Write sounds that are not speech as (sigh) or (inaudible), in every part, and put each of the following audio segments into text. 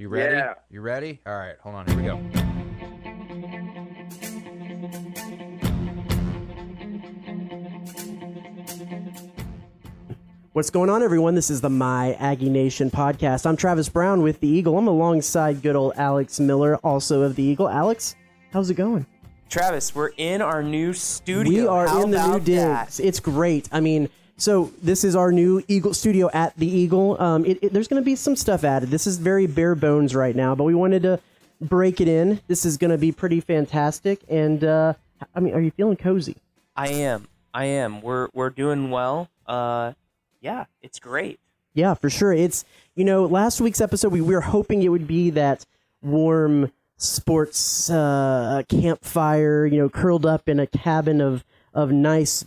You ready? Yeah. You ready? All right, hold on. Here we go. What's going on, everyone? This is the My Aggie Nation podcast. I'm Travis Brown with the Eagle. I'm alongside good old Alex Miller, also of the Eagle. Alex, how's it going? Travis, we're in our new studio. We are How in the new about that? digs. It's great. I mean, so this is our new Eagle studio at the Eagle. Um, it, it- there's going to be some stuff added. This is very bare bones right now, but we wanted to break it in. This is going to be pretty fantastic. And uh, I mean, are you feeling cozy? I am. I am. We're we're doing well. Uh, yeah, it's great. Yeah, for sure. It's you know, last week's episode we, we were hoping it would be that warm sports uh, campfire, you know, curled up in a cabin of of nice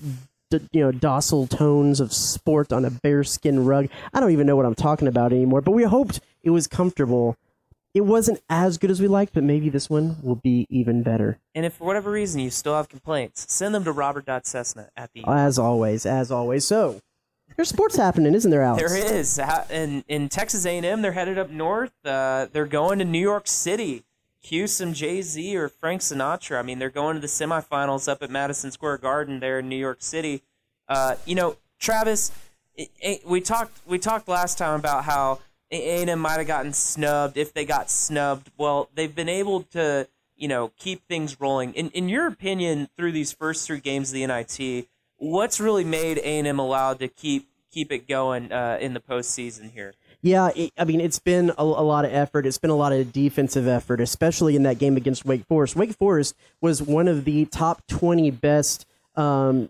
you know, docile tones of sport on a bearskin rug. I don't even know what I'm talking about anymore, but we hoped it was comfortable. It wasn't as good as we liked, but maybe this one will be even better. And if for whatever reason you still have complaints, send them to Robert.Cessna at the. As always, as always. So, there's sports happening, isn't there, Alex? There is. In in Texas A&M, they're headed up north. Uh, they're going to New York City. Cue some Jay Z or Frank Sinatra. I mean, they're going to the semifinals up at Madison Square Garden there in New York City. Uh, you know, Travis, it, it- we talked we talked last time about how A&M might have gotten snubbed if they got snubbed. Well, they've been able to you know keep things rolling. In in your opinion, through these first three games of the NIT, what's really made A&M allowed to keep keep it going uh, in the postseason here? Yeah, it, I mean, it's been a, a lot of effort. It's been a lot of defensive effort, especially in that game against Wake Forest. Wake Forest was one of the top 20 best um,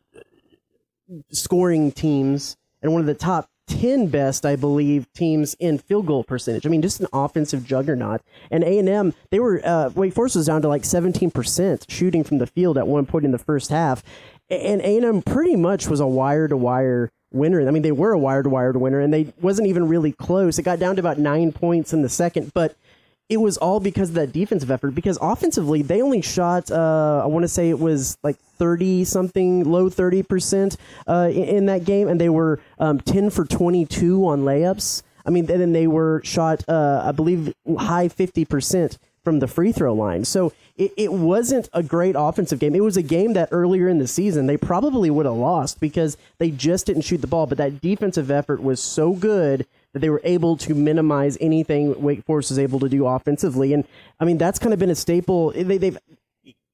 scoring teams and one of the top 10 best, I believe, teams in field goal percentage. I mean, just an offensive juggernaut. And A&M, they were, uh, Wake Forest was down to like 17% shooting from the field at one point in the first half. And A&M pretty much was a wire-to-wire winner. I mean, they were a wire-to-wire winner, and they wasn't even really close. It got down to about nine points in the second, but it was all because of that defensive effort. Because offensively, they only shot, uh, I want to say it was like 30 something, low 30% uh, in, in that game, and they were um, 10 for 22 on layups. I mean, then they were shot, uh, I believe, high 50% from the free throw line. So it, it wasn't a great offensive game. It was a game that earlier in the season they probably would have lost because they just didn't shoot the ball. But that defensive effort was so good that they were able to minimize anything Wake Forest was able to do offensively. And I mean, that's kind of been a staple. They, they've,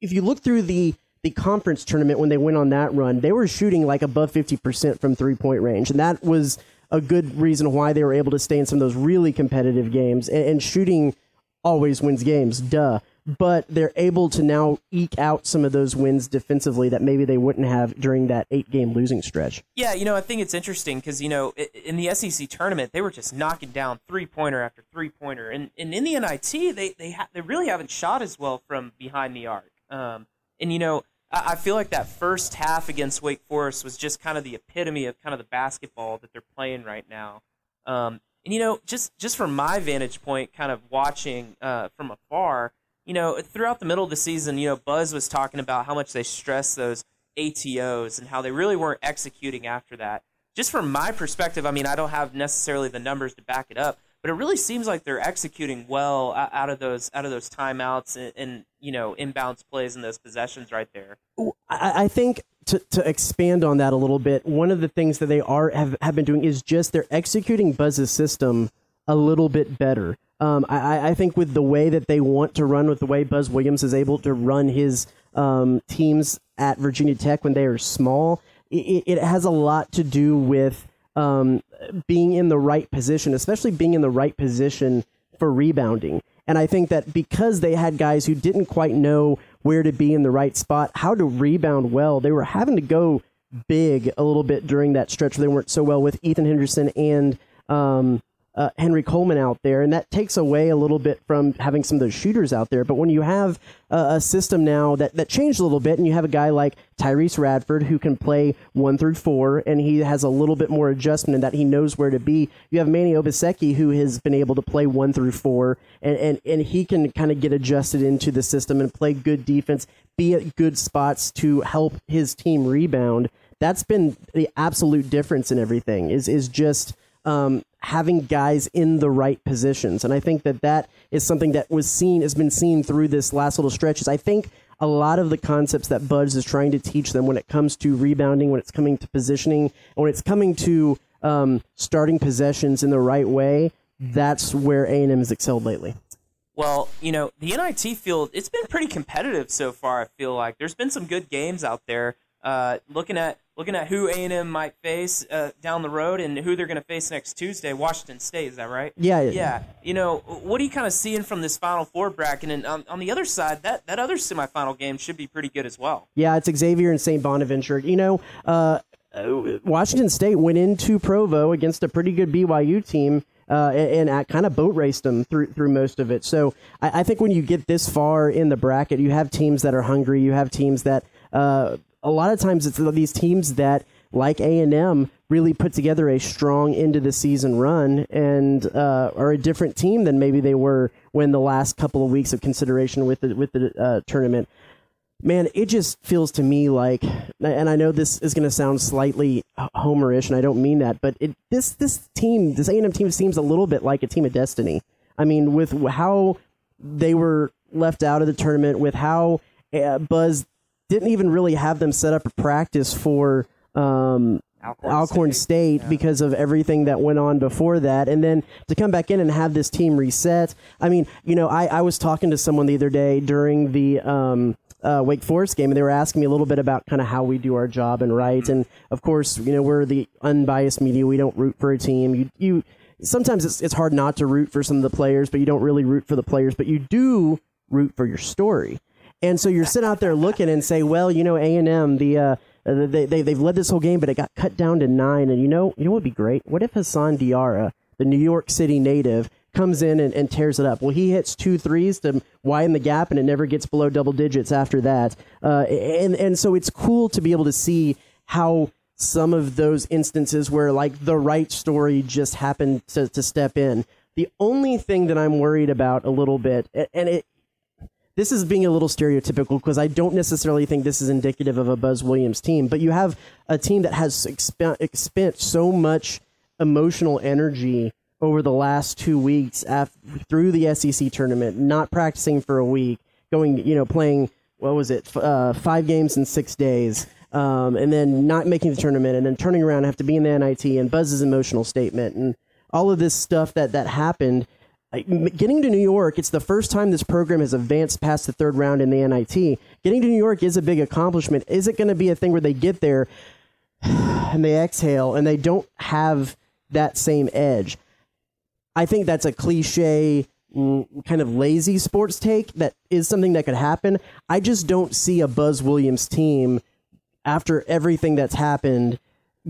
if you look through the the conference tournament when they went on that run, they were shooting like above 50% from three point range. And that was a good reason why they were able to stay in some of those really competitive games. And, and shooting always wins games, duh. But they're able to now eke out some of those wins defensively that maybe they wouldn't have during that eight game losing stretch. Yeah, you know, I think it's interesting because you know, in the SEC tournament, they were just knocking down three pointer after three pointer, and, and in the NIT, they they ha- they really haven't shot as well from behind the arc. Um, and you know, I, I feel like that first half against Wake Forest was just kind of the epitome of kind of the basketball that they're playing right now. Um, and you know, just just from my vantage point, kind of watching uh, from afar, you know, throughout the middle of the season, you know, Buzz was talking about how much they stress those ATOs and how they really weren't executing after that. Just from my perspective, I mean, I don't have necessarily the numbers to back it up, but it really seems like they're executing well out of those out of those timeouts and, and you know inbounds plays and those possessions right there. I, I think to, to expand on that a little bit, one of the things that they are have, have been doing is just they're executing Buzz's system a little bit better. Um, I, I- think with the way that they want to run, with the way Buzz Williams is able to run his um, teams at Virginia Tech when they are small, it, it has a lot to do with um, being in the right position, especially being in the right position for rebounding. And I think that because they had guys who didn't quite know where to be in the right spot, how to rebound well, they were having to go big a little bit during that stretch where they weren't so well with Ethan Henderson and um, uh, Henry Coleman out there, and that takes away a little bit from having some of those shooters out there. But when you have a, system now that, that changed a little bit, and you have a guy like Tyrece Radford who can play one through four, and he has a little bit more adjustment in that he knows where to be. You have Manny Obaseki who has been able to play one through four, and, and, and he can kind of get adjusted into the system and play good defense, be at good spots to help his team rebound. That's been the absolute difference in everything. Is is just um, having guys in the right positions. And I think that that is something that was seen, has been seen through this last little stretch. Is I think a lot of the concepts that Buzz is trying to teach them when it comes to rebounding, when it's coming to positioning, when it's coming to um, starting possessions in the right way, that's where A&M has excelled lately. Well, you know, the NIT field, it's been pretty competitive so far, I feel like. There's been some good games out there. Uh, looking at looking at who A&M might face uh, down the road and who they're going to face next Tuesday, Washington State, is that right? Yeah. Yeah. You know, what are you kind of seeing from this Final Four bracket? And on, on the other side, that, that other semifinal game should be pretty good as well. Yeah, it's Xavier and St. Bonaventure. You know, uh, Washington State went into Provo against a pretty good BYU team. Uh, and, and kind of boat raced them through through most of it. So I, I, think when you get this far in the bracket, you have teams that are hungry. You have teams that uh, a lot of times it's these teams that like A&M really put together a strong end of the season run and uh, are a different team than maybe they were when the last couple of weeks of consideration with the with the uh, tournament. Man, it just feels to me like, and I know this is going to sound slightly homerish, and I don't mean that, but it, this this team, this A&M team, seems a little bit like a team of destiny. I mean, with how they were left out of the tournament, with how uh, Buzz didn't even really have them set up a practice for um, Alcorn, Alcorn, State, State yeah. because of everything that went on before that. And then to come back in and have this team reset. I mean, you know, I, I was talking to someone the other day during the um, uh, Wake Forest game, and they were asking me a little bit about kind of how we do our job and right. Mm-hmm. And of course, you know, we're the unbiased media. We don't root for a team. You, you sometimes it's, it's hard not to root for some of the players, but you don't really root for the players, but you do root for your story. And so you're sitting out there looking and say, well, you know, A and M, the uh, they, they they've led this whole game, but it got cut down to nine. And you know, you know what would be great? What if Hassan Diarra, the New York City native, comes in and, and tears it up? Well, he hits two threes to widen the gap, and it never gets below double digits after that. Uh, and and so it's cool to be able to see how some of those instances where like the right story just happened to, to step in. The only thing that I'm worried about a little bit, and it, this is being a little stereotypical because I don't necessarily think this is indicative of a Buzz Williams team, but you have a team that has exp- spent so much emotional energy over the last two weeks after, through the SEC tournament, not practicing for a week, going, you know, playing, what was it, uh, five games in six days. Um, and then not making the tournament, and then turning around and have to be in the NIT, and Buzz's emotional statement, and all of this stuff that that happened getting to New York, it's the first time this program has advanced past the third round in the NIT. Getting to New York is a big accomplishment. Is it going to be a thing where they get there (sighs) and they exhale and they don't have that same edge? I think that's a cliche, mm, kind of lazy sports take that is something that could happen. I just don't see a Buzz Williams team after everything that's happened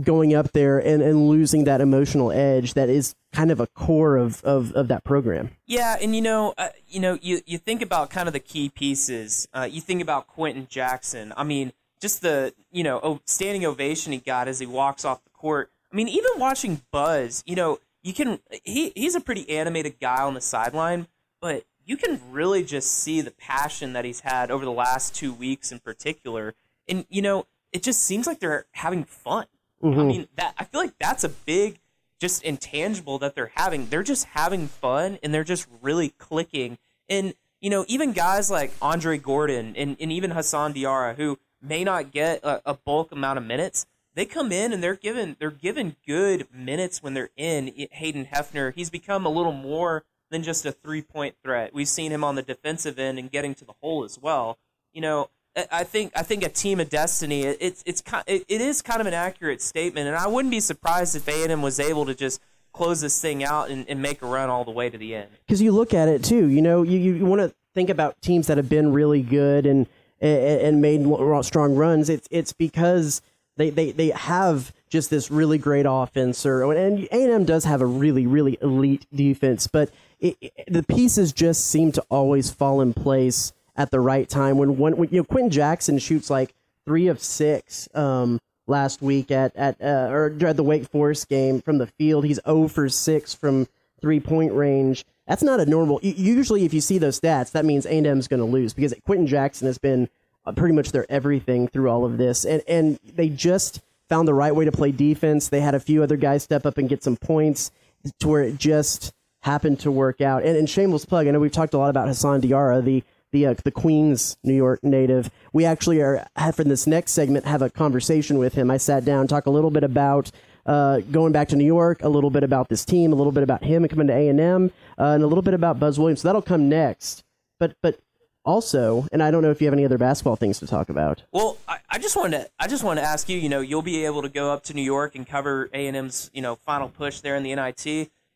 going up there and, and losing that emotional edge that is kind of a core of, of, of that program. Yeah, and you know, uh, you know, you, you think about kind of the key pieces. Uh, you think about Quenton Jackson. I mean, just the you know standing ovation he got as he walks off the court. I mean, even watching Buzz, you know, you can he he's a pretty animated guy on the sideline, but you can really just see the passion that he's had over the last two weeks in particular. And you know, it just seems like they're having fun. Mm-hmm. I mean, that I feel like that's a big, just intangible that they're having. They're just having fun and they're just really clicking. And you know, even guys like Andre Gordon and, and even Hassan Diarra, who may not get a, a bulk amount of minutes, they come in and they're given they're given good minutes when they're in. Hayden Hefner, he's become a little more than just a three point threat. We've seen him on the defensive end and getting to the hole as well. You know, I think I think a team of destiny. It's it's it, is kind of an accurate statement, and I wouldn't be surprised if A and M was able to just close this thing out and, and make a run all the way to the end. Because you look at it too, you know, you, you want to think about teams that have been really good and and made strong runs. It's it's because they, they, they have just this really great offense, or and A and M does have a really really elite defense, but it, it, the pieces just seem to always fall in place at the right time. When when, when you know Quenton Jackson shoots like three of six um, last week at at uh, or at the Wake Forest game from the field. He's 0 for six from three point range. That's not a normal. Usually, if you see those stats, that means A&M's going to lose because Quenton Jackson has been uh, pretty much their everything through all of this, and and they just found the right way to play defense. They had a few other guys step up and get some points, to where it just happened to work out. And, and shameless plug, I know we've talked a lot about Hassan Diarra, the the uh, the Queens, New York native. We actually are for this next segment have a conversation with him. I sat down, talk a little bit about uh, going back to New York, a little bit about this team, a little bit about him coming to A and M, uh, and a little bit about Buzz Williams. So that'll come next. But but also, and I don't know if you have any other basketball things to talk about. Well, I, I just wanted to I just wanted to ask you. You know, you'll be able to go up to New York and cover A and M's you know final push there in the NIT.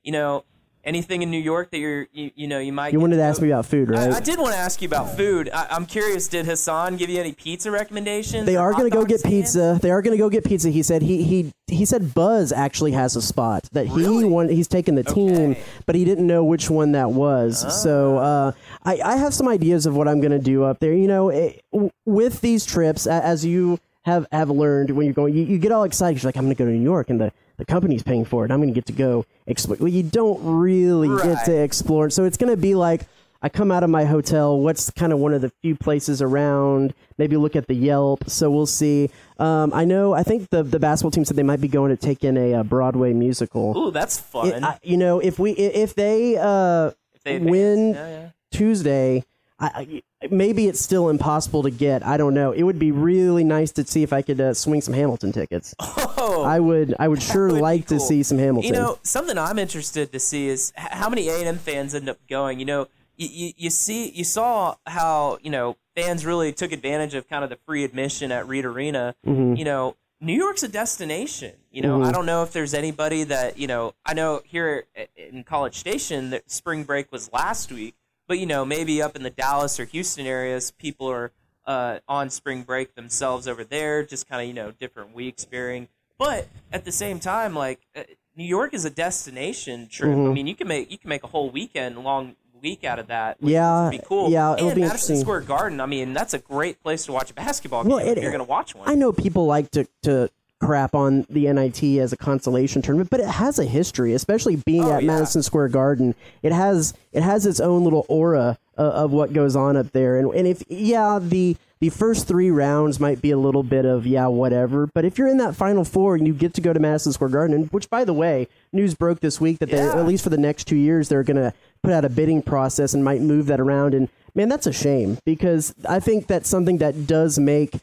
You know, anything in New York that you're you, you know you might You wanted to ask me about food, right? I, I did want to ask you about food. I, I'm curious. Did Hassan give you any pizza recommendations? They are going to go get pizza. They are going to go get pizza. He said he he he said Buzz actually has a spot that he Really? won. He's taken the team, Okay. but he didn't know which one that was. So uh, I I have some ideas of what I'm going to do up there. You know, w- with these trips, as you have have learned when you're going, you, you get all excited. You're like, I'm going to go to New York, and the the company's paying for it. I'm going to get to go explore. Well, you don't really get to explore. So it's going to be like. I come out of my hotel. What's kind of one of the few places around? Maybe look at the Yelp. So we'll see. Um, I know. I think the the basketball team said they might be going to take in a, uh Broadway musical. Ooh, that's fun. It- I- you know, if we if they uh, If they win yeah, yeah. Tuesday, I, maybe it's still impossible to get. I don't know. It would be really nice to see if I could uh, swing some Hamilton tickets. (laughs) Oh, I would. I would sure would like to see some Hamilton. You know, something I'm interested to see is how many A&M fans end up going. You know, you, you, you see, you saw how you know fans really took advantage of kind of the free admission at Reed Arena. Mm-hmm. You know, New York's a destination. You know, I don't know if there's anybody that you know. I know here in College Station that spring break was last week, but you know, maybe up in the Dallas or Houston areas, people are uh, on spring break themselves over there, just kind of you know different weeks varying. But at the same time, like uh, New York is a destination trip. Mm-hmm. I mean, you can make you can make a whole weekend long week out of that. Yeah, be cool. yeah, it'll and be Madison. Square Garden. I mean, that's a great place to watch a basketball game. Well, if it- you're going to watch one. I know people like to to crap on the NIT as a consolation tournament, but it has a history, especially being Oh, at yeah. Madison Square Garden. It has it has its own little aura uh, of what goes on up there. And and if yeah, the the first three rounds might be a little bit of yeah, whatever. But if you're in that final four and you get to go to Madison Square Garden, which by the way, news broke this week that they Yeah. at least for the next two years they're going to put out a bidding process and might move that around. And man, that's a shame because I think that's something that does make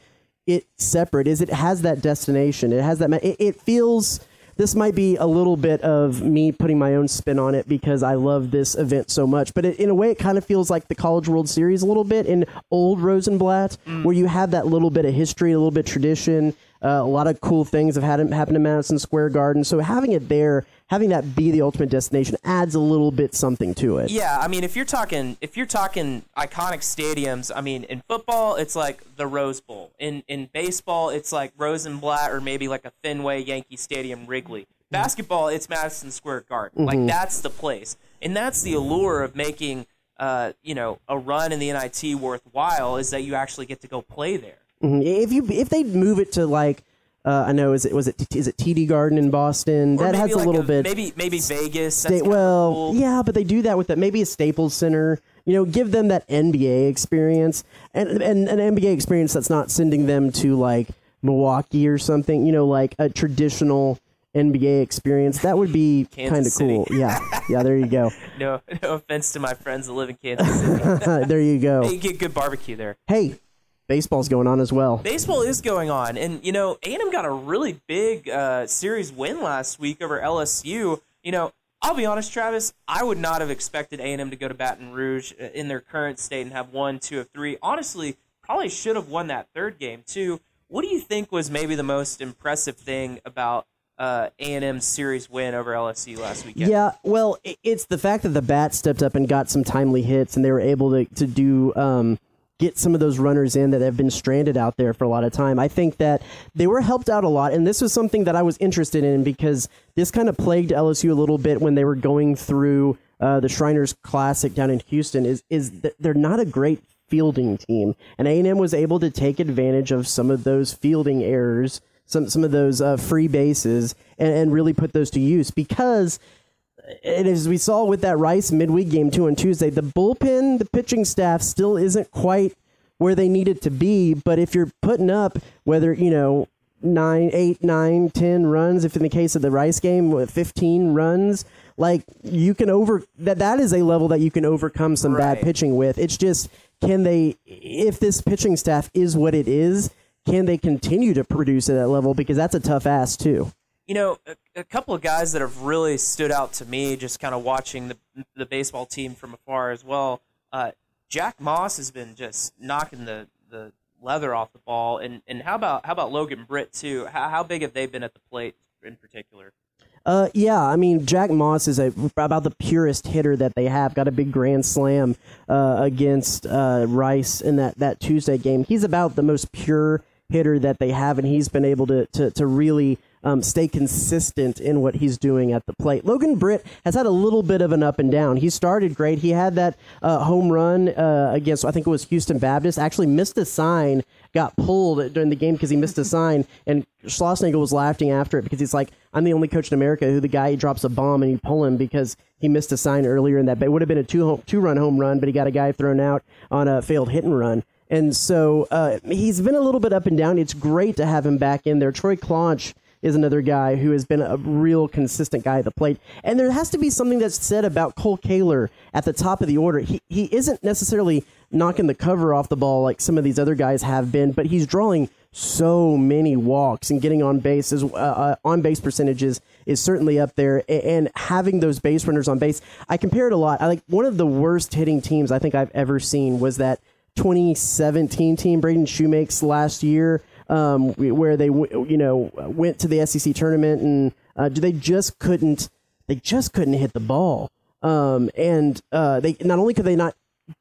it separate? Is it has that destination? It has that it, it feels this might be a little bit of me putting my own spin on it because i love this event so much but it, in a way it kind of feels like the college world series a little bit in old rosenblatt mm. where you have that little bit of history a little bit of tradition uh, a lot of cool things have had happened in madison square garden so having it there having that be the ultimate destination adds a little bit something to it Yeah, I mean, if you're talking if you're talking iconic stadiums, I mean, in football, it's like the Rose Bowl. In in baseball, it's like Rosenblatt or maybe like a Fenway Yankee Stadium, Wrigley. Basketball, it's Madison Square Garden. Like that's the place, and that's the allure of making, uh, you know, a run in the NIT worthwhile is that you actually get to go play there. Mhm. If you if they move it to like uh, I know is it was it is it TD Garden in Boston Or that has a like little bit maybe maybe Vegas. sta- well cool. yeah but they do that with that maybe a Staples Center you know give them that NBA experience and and an NBA experience that's not sending them to like Milwaukee or something you know like a traditional NBA experience that would be (laughs) kind of cool yeah yeah there you go (laughs) No, no offense to my friends that live in Kansas City. (laughs) there you go you get good barbecue there. hey baseball's going on as well baseball is going on, and you know, A&M got a really big uh, series win last week over LSU. You know, I'll be honest, Travis, I would not have expected A&M to go to Baton Rouge uh, in their current state and have won, two of three. Honestly, probably should have won that third game too. What do you think was maybe the most impressive thing about uh, A&M's series win over LSU last weekend? Yeah, well, it's the fact that the Bats stepped up and got some timely hits, and they were able to to do um, get some of those runners in that have been stranded out there for a lot of time. I think that they were helped out a lot, and this was something that I was interested in because this kind of plagued LSU a little bit when they were going through uh, the Shriners Classic down in Houston. Is is they're not a great fielding team, and A and M was able to take advantage of some of those fielding errors. Some, some of those uh, free bases and, and really put those to use because and as we saw with that Rice midweek game two on Tuesday, the bullpen, the pitching staff still isn't quite where they need it to be. But if you're putting up whether you know nine, eight, nine, ten runs, if in the case of the Rice game, with fifteen runs, like you can over that that is a level that you can overcome some bad pitching with. It's just can they if this pitching staff is what it is, can they continue to produce at that level because that's a tough ask too. You know, a, a couple of guys that have really stood out to me, just kind of watching the the baseball team from afar as well. Uh, Jack Moss has been just knocking the, the leather off the ball, and, and how about how about Logan Britt too? How, how big have they been at the plate in particular? Uh, yeah, I mean Jack Moss is a about the purest hitter that they have. Got a big grand slam uh, against uh, Rice in that, that Tuesday game. He's about the most pure hitter that they have, and he's been able to to, to really um, stay consistent in what he's doing at the plate. Logan Britt has had a little bit of an up and down. He started great. He had that uh, home run uh, against I think it was Houston Baptist. Actually missed a sign, got pulled during the game because he missed a sign, and Schlossnagle was laughing after it because he's like, "I'm the only coach in America who the guy drops a bomb and you pull him because he missed a sign earlier in that. But it would have been a two home, two run home run, but he got a guy thrown out on a failed hit and run." And so uh, he's been a little bit up and down. It's great to have him back in there. Troy Claunch is another guy who has been a real consistent guy at the plate. And there has to be something that's said about Cole Kaler at the top of the order. He, he isn't necessarily knocking the cover off the ball like some of these other guys have been, but he's drawing so many walks and getting on base is uh, uh, on base percentages is certainly up there and having those base runners on base i compare it a lot i like one of the worst hitting teams i think i've ever seen was that 2017 team braden Shewmake's last year um, where they you know went to the sec tournament and uh, they just couldn't they just couldn't hit the ball um, and uh, they not only could they not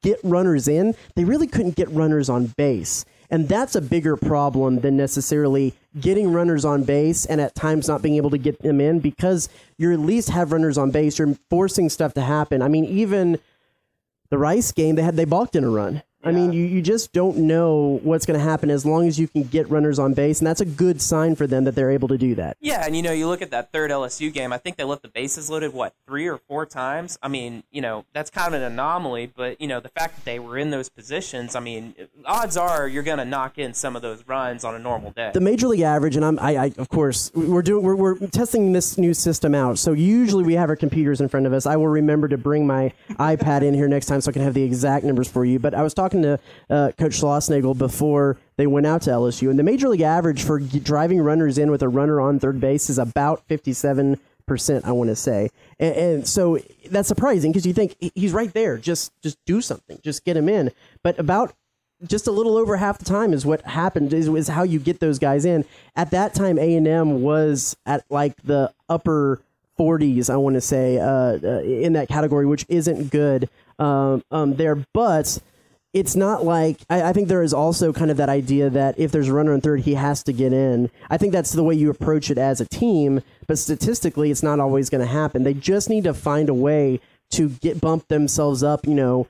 get runners in, they really couldn't get runners on base. And that's a bigger problem than necessarily getting runners on base and at times not being able to get them in because you at least have runners on base. You're forcing stuff to happen. I mean, even the Rice game, they had they balked in a run. I mean, you, you just don't know what's going to happen as long as you can get runners on base, and that's a good sign for them that they're able to do that. Yeah, and you know, you look at that third LSU game. I think they left the bases loaded what three or four times. I mean, you know, that's kind of an anomaly. But you know, the fact that they were in those positions, I mean, odds are you're going to knock in some of those runs on a normal day. the major league average, and I'm, I, I of course, we're doing, we're, we're testing this new system out. So usually we have our computers in front of us. I will remember to bring my (laughs) iPad in here next time so I can have the exact numbers for you. But I was talking to uh, Coach Schlossnagle before they went out to LSU, and the major league average for driving runners in with a runner on third base is about 57 percent. I want to say, and, and so that's surprising because you think he's right there. Just just do something. Just get him in. But about just a little over half the time is what happened is, is how you get those guys in at that time a&m was at like the upper 40s i want to say uh, uh, in that category which isn't good um, um, there but it's not like I, I think there is also kind of that idea that if there's a runner on third, he has to get in. I think that's the way you approach it as a team, but statistically, it's not always going to happen. They just need to find a way to get bump themselves up, you know,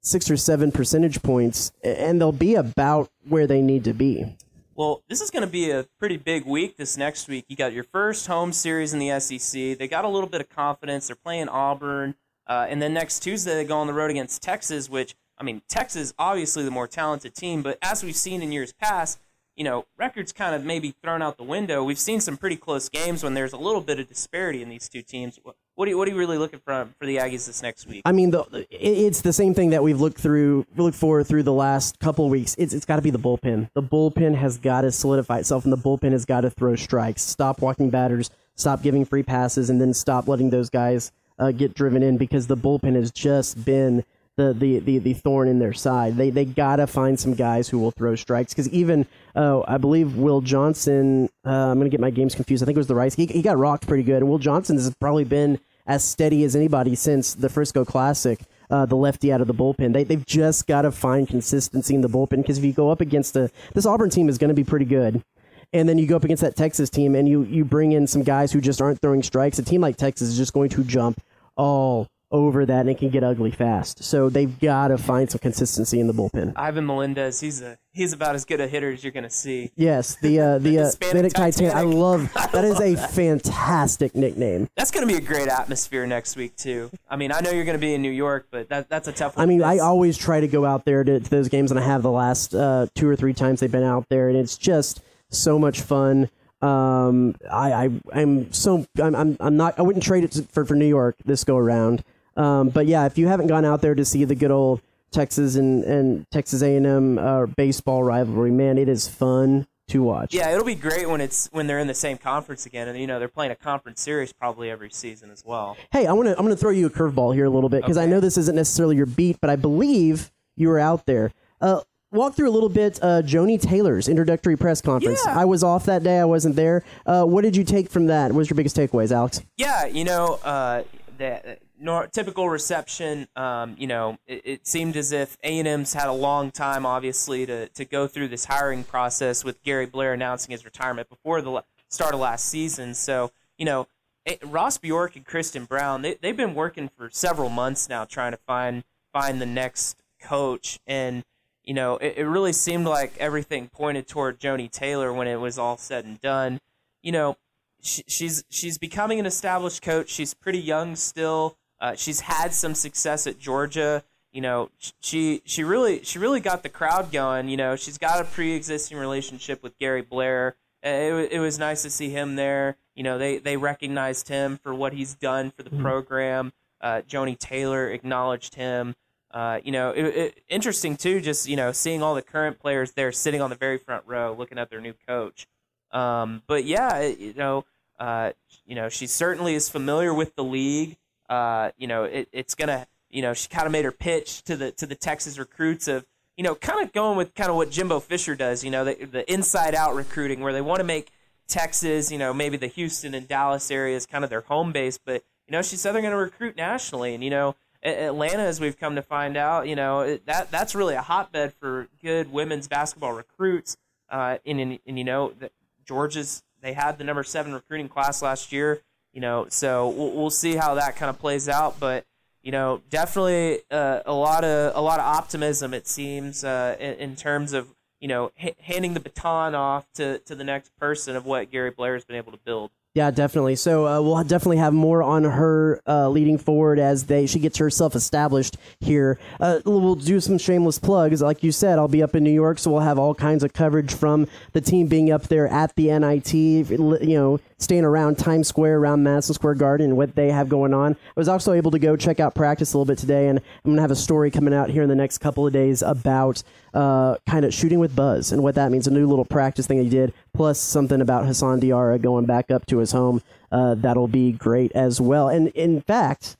six or seven percentage points, and they'll be about where they need to be. Well, this is going to be a pretty big week this next week. You got your first home series in the SEC. They got a little bit of confidence. They're playing Auburn. Uh, and then next Tuesday, they go on the road against Texas, which, I mean, Texas, obviously the more talented team. But as we've seen in years past, you know, records kind of maybe thrown out the window. We've seen some pretty close games when there's a little bit of disparity in these two teams. What are you, what are you really looking for for the Aggies this next week? I mean, the, it's the same thing that we've looked through, looked for through the last couple weeks. It's, it's got to be the bullpen. The bullpen has got to solidify itself, and the bullpen has got to throw strikes. Stop walking batters. Stop giving free passes, and then stop letting those guys uh, get driven in because the bullpen has just been the the the, the thorn in their side. They they got to find some guys who will throw strikes because even uh, I believe Will Johnson. Uh, I'm going to get my games confused. I think it was the Rice. He, he got rocked pretty good, and Will Johnson has probably been as steady as anybody since the Frisco Classic. Uh, the lefty out of the bullpen. They they've just got to find consistency in the bullpen because if you go up against a this Auburn team is going to be pretty good. And then you go up against that Texas team and you, you bring in some guys who just aren't throwing strikes. A team like Texas is just going to jump all over that and it can get ugly fast. So they've got to find some consistency in the bullpen. Ivan Melendez, he's a he's about as good a hitter as you're going to see. Yes, the uh, (laughs) the, uh, Hispanic Hispanic Titan. I Titanic. love that is a (laughs) fantastic nickname. That's going to be a great atmosphere next week too. I mean, I know you're going to be in New York, but that, that's a tough one. I mean, I always try to go out there to, to those games, and I have the last uh, two or three times they've been out there, and it's just so much fun. Um, I, I I'm so I'm, I'm I'm not I wouldn't trade it for for New York this go around. Um, but yeah, if you haven't gone out there to see the good old Texas and and Texas A&M uh, baseball rivalry, man, it is fun to watch. Yeah, it'll be great when it's when they're in the same conference again, and you know they're playing a conference series probably every season as well. Hey, I want to I'm going to throw you a curveball here a little bit because I know this isn't necessarily your beat, but I believe you were out there. Uh, walk through a little bit uh, Joni Taylor's introductory press conference. Yeah. I was off that day. I wasn't there. Uh, what did you take from that? What was your biggest takeaways, Alex? Yeah, you know, uh, the nor- typical reception. Um, you know, it, it seemed as if A and M's had a long time, obviously, to to go through this hiring process with Gary Blair announcing his retirement before the start of last season. So, you know, eh, Ross Bjork and Kristen Brown, they they've been working for several months now trying to find find the next coach and. You know, it, it really seemed like everything pointed toward Joni Taylor when it was all said and done. You know, she, she's she's becoming an established coach. She's pretty young still. Uh, she's had some success at Georgia. You know, she she really she really got the crowd going. You know, she's got a pre-existing relationship with Gary Blair. Uh, It, it was nice to see him there. You know, they they recognized him for what he's done for the program. Uh, Joni Taylor acknowledged him. Uh, you know, it, it, interesting too. Just you know, seeing all the current players there sitting on the very front row, looking at their new coach. Um, but yeah, you know, uh, you know, she certainly is familiar with the league. Uh, you know, it, it's gonna, you know, she kind of made her pitch to the to the Texas recruits of, you know, kind of going with kind of what Jimbo Fisher does. You know, the, the inside out recruiting where they want to make Texas, you know, maybe the Houston and Dallas areas kind of their home base, but you know, she said they're going to recruit nationally, and you know. Atlanta, as we've come to find out, you know it- that that's really a hotbed for good women's basketball recruits. Uh, and, and, and you know, the, Georgia's they had the number seven recruiting class last year. You know, so we'll, we'll see how that kind of plays out. But you know, definitely uh, a lot of a lot of optimism. It seems uh, in, in terms of you know h- handing the baton off to, to the next person of what Gary Blair has been able to build. Yeah, definitely. So uh, we'll definitely have more on her uh, leading forward as they she gets herself established here. Uh, we'll do some shameless plugs, like you said. I'll be up in New York, so we'll have all kinds of coverage from the team being up there at the NIT. You know, staying around Times Square, around Madison Square Garden, and what they have going on. I was also able to go check out practice a little bit today, and I'm gonna have a story coming out here in the next couple of days about uh, kind of shooting with Buzz and what that means. A new little practice thing he did, plus something about Hassan Diarra going back up to his home. Uh, that'll be great as well. And in fact,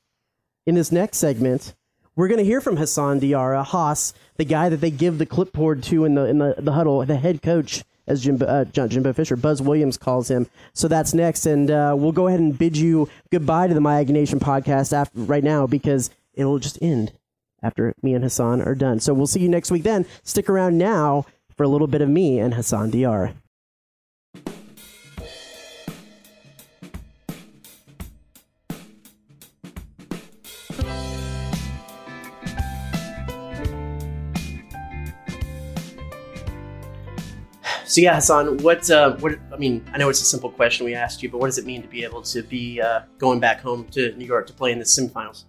in this next segment, we're going to hear from Hassan Diarra, Haas, the guy that they give the clipboard to in the in the, the huddle, the head coach, as Jimbo, uh, Jimbo Fisher, Buzz Williams calls him. So that's next, and uh, we'll go ahead and bid you goodbye to the My Nation podcast after, right now because it'll just end after me and Hassan are done. So we'll see you next week. Then stick around now for a little bit of me and Hassan Diarra. So yeah, Hassan, what uh, what I mean, I know it's a simple question we asked you, but what does it mean to be able to be uh, going back home to New York to play in the semifinals?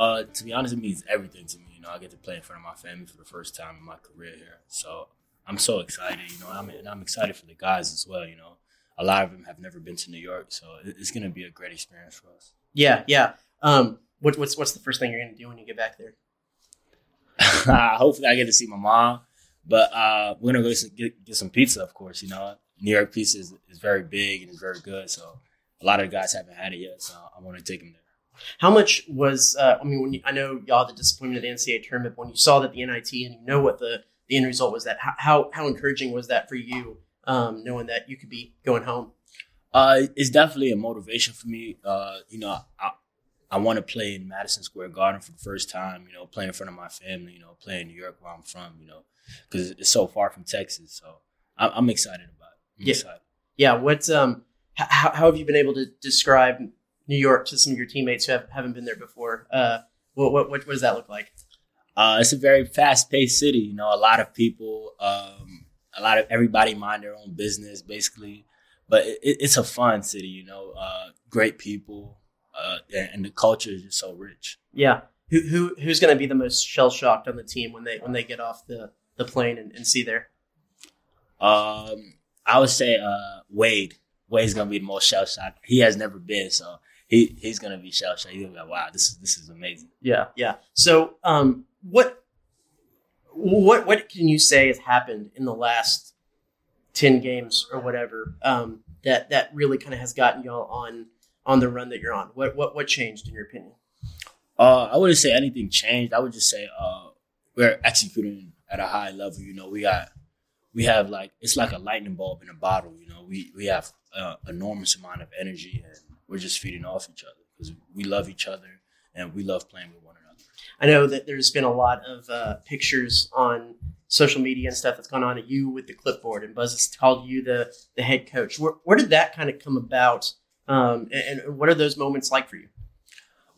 Uh, to be honest, it means everything to me. You know, I get to play in front of my family for the first time in my career here, so I'm so excited. You know, I'm and I'm excited for the guys as well. You know, a lot of them have never been to New York, so it's going to be a great experience for us. Yeah, yeah. Um, what, what's what's the first thing you're going to do when you get back there? (laughs) Hopefully, I get to see my mom, but uh, we're gonna go s- get, get some pizza. Of course, you know, New York pizza is, is very big and it's very good. So a lot of the guys haven't had it yet, so I want to take them there. How much was uh, I mean, when you, I know y'all the disappointment of the NCAA tournament, but when you saw that the NIT and you know what the the end result was, that how how, encouraging was that for you, um, knowing that you could be going home? Uh, it's definitely a motivation for me. Uh, you know, I I want to play in Madison Square Garden for the first time. You know, play in front of my family. You know, play in New York where I'm from. You know, because it's so far from Texas. So I'm, I'm excited about it. I'm Yeah. excited. Yeah, what um, h- how have you been able to describe New York to some of your teammates who have, haven't been there before? Uh, what what what, does that look like? Uh, it's a very fast paced city. You know, a lot of people, um, a lot of everybody mind their own business, basically. But it, it- it's a fun city. You know, uh, great people, uh, and, and the culture is just so rich. Yeah, who who who's going to be the most shell shocked on the team when they when they get off the the plane and, and see there? Um, I would say uh, Wade. Wade's gonna be the most shell shocked. He has never been, so he he's gonna be shell shocked. He's gonna be like, wow, this is this is amazing. Yeah, yeah. So, um, what, what, what can you say has happened in the last ten games or whatever um, that that really kind of has gotten y'all on on the run that you're on? What, what, what changed in your opinion? Uh, I wouldn't say anything changed. I would just say uh, we're executing at a high level. You know, we got we have like it's like a lightning bulb in a bottle. You know, we we have uh, enormous amount of energy, and we're just feeding off each other because we love each other and we love playing with one another. I know that there's been a lot of uh, pictures on social media and stuff that's gone on at you with the clipboard, and Buzz has called you the the head coach. Where, where did that kind of come about, um, and, and what are those moments like for you?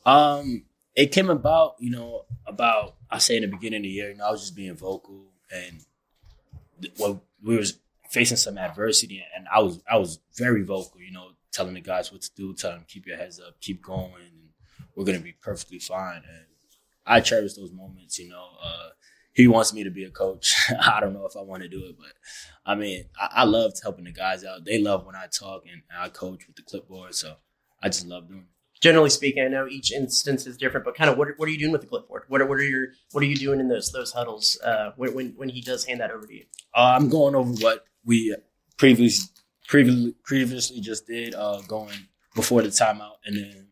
Um, it came about, you know, about I say in the beginning of the year, you know, I was just being vocal and th- well, we was facing some adversity and I was I was very vocal, you know, telling the guys what to do, telling them keep your heads up, keep going, and we're gonna be perfectly fine. And I cherish those moments, you know. Uh, he wants me to be a coach. (laughs) I don't know if I want to do it, but I mean, I, I loved helping the guys out. They love when I talk and I coach with the clipboard, so I just love doing it generally speaking, I know each instance is different, but kind of what, what are you doing with the clipboard? What are, what are your what are you doing in those those huddles uh, when, when when he does hand that over to you? Uh, I'm going over what we previously previously previously just did, uh, going before the timeout, and then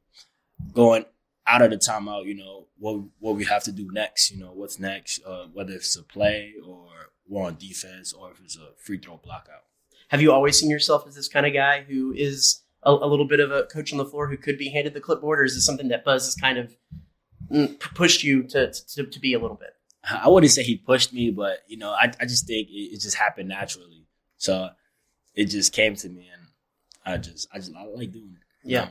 going out of the timeout. You know what what we have to do next. You know what's next, uh, whether it's a play or we're on defense or if it's a free throw block out. Have you always seen yourself as this kind of guy who is a, a, little bit of a coach on the floor who could be handed the clipboard, or is this something that Buzz has kind of mm, pushed you to, to, to be a little bit? I wouldn't say he pushed me, but you know, I, I just think it, it just happened naturally. So it just came to me, and I just I just I like doing it. Yeah. Know?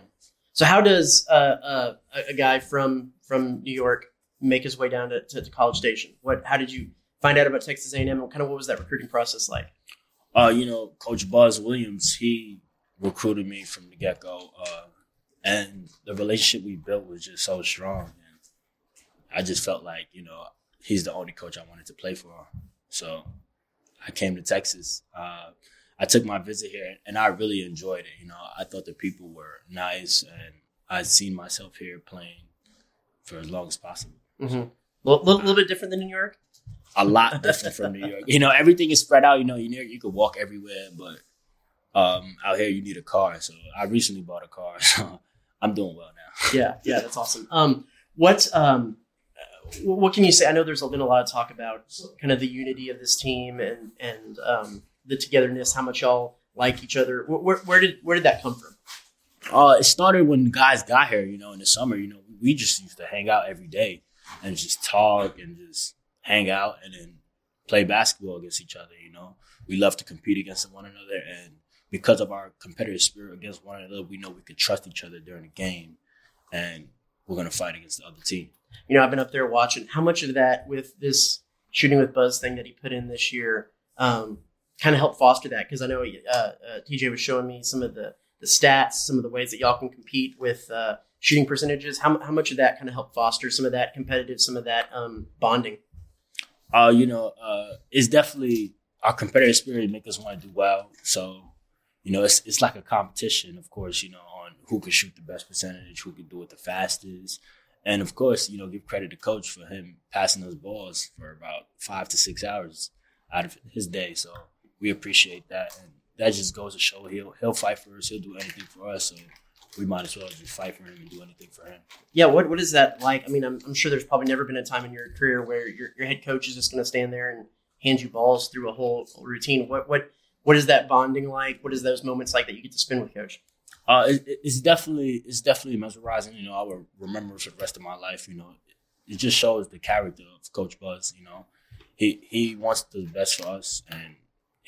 So how does uh, uh, a guy from from New York make his way down to, to, to, College Station? What how did you find out about Texas A&M? And kind of what was that recruiting process like? Uh, you know, Coach Buzz Williams, he recruited me from the get go, uh, and the relationship we built was just so strong. And I just felt like you know he's the only coach I wanted to play for. So I came to Texas. Uh, I took my visit here, and I really enjoyed it. You know, I thought the people were nice, and I'd seen myself here playing for as long as possible. Mm-hmm. A little, little, little bit different than New York. A lot different from New York. You know, everything is spread out. You know, you know, you could walk everywhere, but um, out here you need a car. So I recently bought a car, (laughs) so I'm doing well now. yeah, yeah, that's awesome. Um, what um, what can you say? I know there's been a lot of talk about kind of the unity of this team and and um, the togetherness, how much y'all like each other. Where, where did where did that come from? Uh, it started when guys got here. You know, in the summer, you know, we just used to hang out every day and just talk and just hang out and then play basketball against each other. You know, we love to compete against one another and because of our competitive spirit against one another, we know we could trust each other during the game, and we're going to fight against the other team. You know, I've been up there watching. How much of that with this shooting with Buzz thing that he put in this year um, kind of helped foster that? Because I know uh, uh, TJ was showing me some of the the stats, some of the ways that y'all can compete with uh, shooting percentages. How, how much of that kind of helped foster some of that competitive, some of that um, bonding? Uh, you know, uh, it's definitely our competitive spirit make us want to do well. So you know, it's it's like a competition, of course, you know, on who can shoot the best percentage, who can do it the fastest. And of course, you know, give credit to coach for him passing those balls for about five to six hours out of his day. So we appreciate that. And that just goes to show he'll he'll fight for us, he'll do anything for us. So we might as well just fight for him and do anything for him. Yeah, what what is that like? I mean, I'm, I'm sure there's probably never been a time in your career where your, your head coach is just going to stand there and hand you balls through a whole routine. What what what is that bonding like? What is those moments like that you get to spend with coach? Uh, it, it's definitely it's definitely mesmerizing. You know, I will remember for the rest of my life. You know, it just shows the character of Coach Buzz. You know, he he wants the best for us, and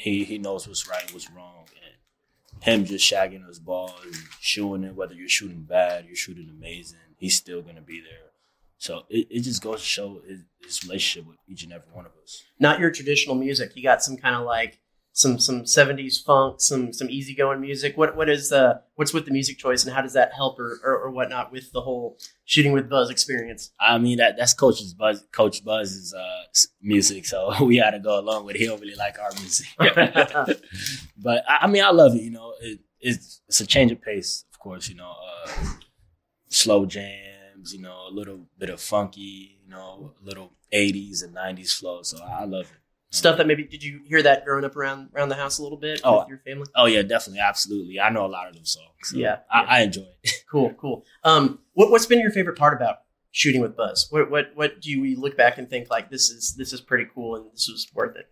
he he knows what's right, what's wrong, and him just shagging his balls, and shooting it. Whether you're shooting bad, you're shooting amazing, he's still gonna be there. So it, it just goes to show his, his relationship with each and every one of us. Not your traditional music. You got some kind of like some some 70s funk, some some easygoing music. What what is the what's with the music choice and how does that help or, or, or whatnot with the whole shooting with Buzz experience? I mean that that's Coach's Buzz Coach Buzz's uh, music, so (laughs) we had to go along with it. He don't really like our music, (laughs) (laughs) but I, I, mean I love it. You know, it, it's it's a change of pace, of course. You know, uh, slow jams. You know, a little bit of funky. You know, a little '80s and '90s flow. So I love it. Stuff that maybe did you hear that growing up around around the house a little bit Oh. with your family? Oh yeah, definitely, absolutely. I know a lot of those songs. so Yeah, I, yeah. I enjoy it. (laughs) Cool, cool. Um, what what's been your favorite part about shooting with Buzz? What what what do you we look back and think like this is this is pretty cool and this was worth it?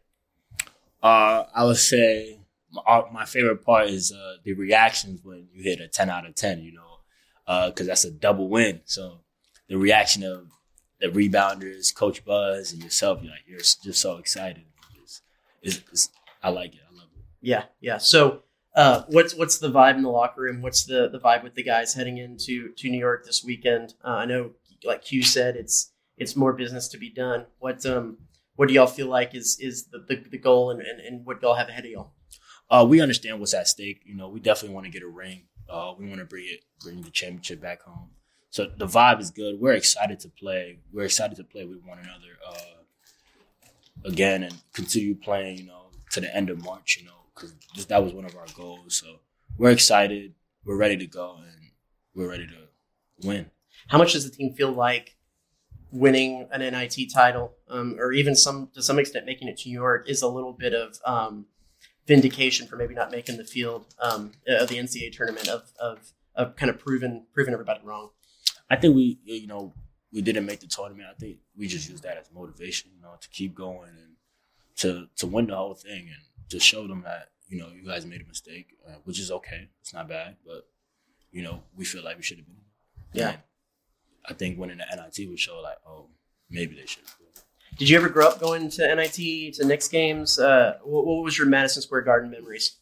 Uh, I would say my, uh, my favorite part is uh, the reactions when you hit a 10 out of 10, you know, because that's a double win. So the reaction of the rebounders, Coach Buzz, and yourself, you're like, you're just so excited. I like it. I love it. Yeah, yeah. So, uh, what's what's the vibe in the locker room? What's the the vibe with the guys heading into to New York this weekend? Uh, I know, like Q said, it's it's more business to be done. What um what do y'all feel like is is the the, the goal and, and and what y'all have ahead of y'all? Uh, we understand what's at stake. You know, we definitely want to get a ring. Uh, we want to bring it, bring the championship back home. So the vibe is good. We're excited to play. We're excited to play with one another uh, again and continue playing. You know, to the end of March. You know, because that was one of our goals. So we're excited. We're ready to go, and we're ready to win. How much does the team feel like winning an NIT title, um, or even some to some extent making it to New York, is a little bit of um, vindication for maybe not making the field um, of the NCAA tournament of of of kind of proving proving everybody wrong. I think we, you know, we didn't make the tournament. I think we just used that as motivation, you know, to keep going and to to win the whole thing and to show them that you know you guys made a mistake, uh, which is okay. It's not bad, but you know we feel like we should have been. Yeah. And I think winning the NIT would show like, oh, maybe they should. Did you ever grow up going to NIT to Knicks games? Uh, what, what was your Madison Square Garden memories?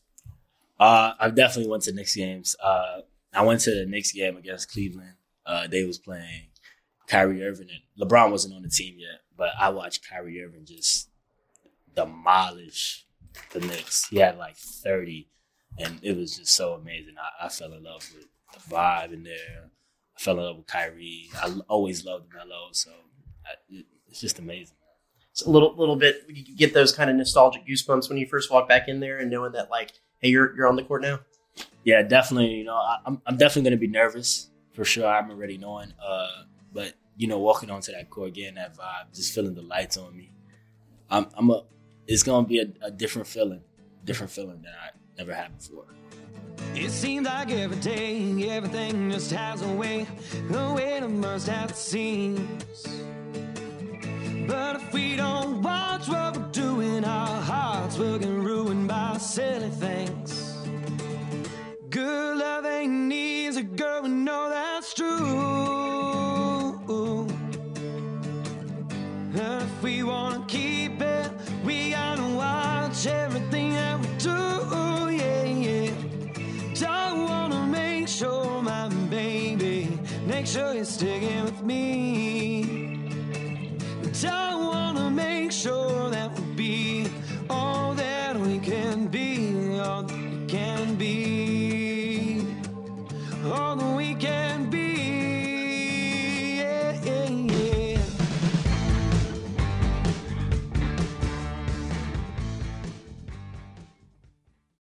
Uh, I definitely went to Knicks games. Uh, I went to the Knicks game against Cleveland. Uh, they was playing Kyrie Irving and LeBron wasn't on the team yet, but I watched Kyrie Irving just demolish the Knicks. He had like 30 and it was just so amazing. I, I fell in love with the vibe in there. I fell in love with Kyrie. I always loved Melo, so I, it, it's just amazing. It's a little little bit. You get those kind of nostalgic goosebumps when you first walk back in there and knowing that like, hey, you're you're on the court now. Yeah, definitely. You know, I, I'm I'm definitely gonna be nervous for sure. I'm already knowing. Uh, but you know, walking onto that court, getting that vibe, just feeling the lights on me. I'm I'm a. It's gonna be a, a different feeling, different feeling that I never had before. It seems like every day, everything just has a way, a way to burst at the seams. But if we don't watch what we're doing, our hearts will get ruined by silly things. Good love ain't easy, girl, we know that's true. Watch everything that we do, yeah, yeah. Don't wanna make sure, my baby, make sure you're sticking with me. Don't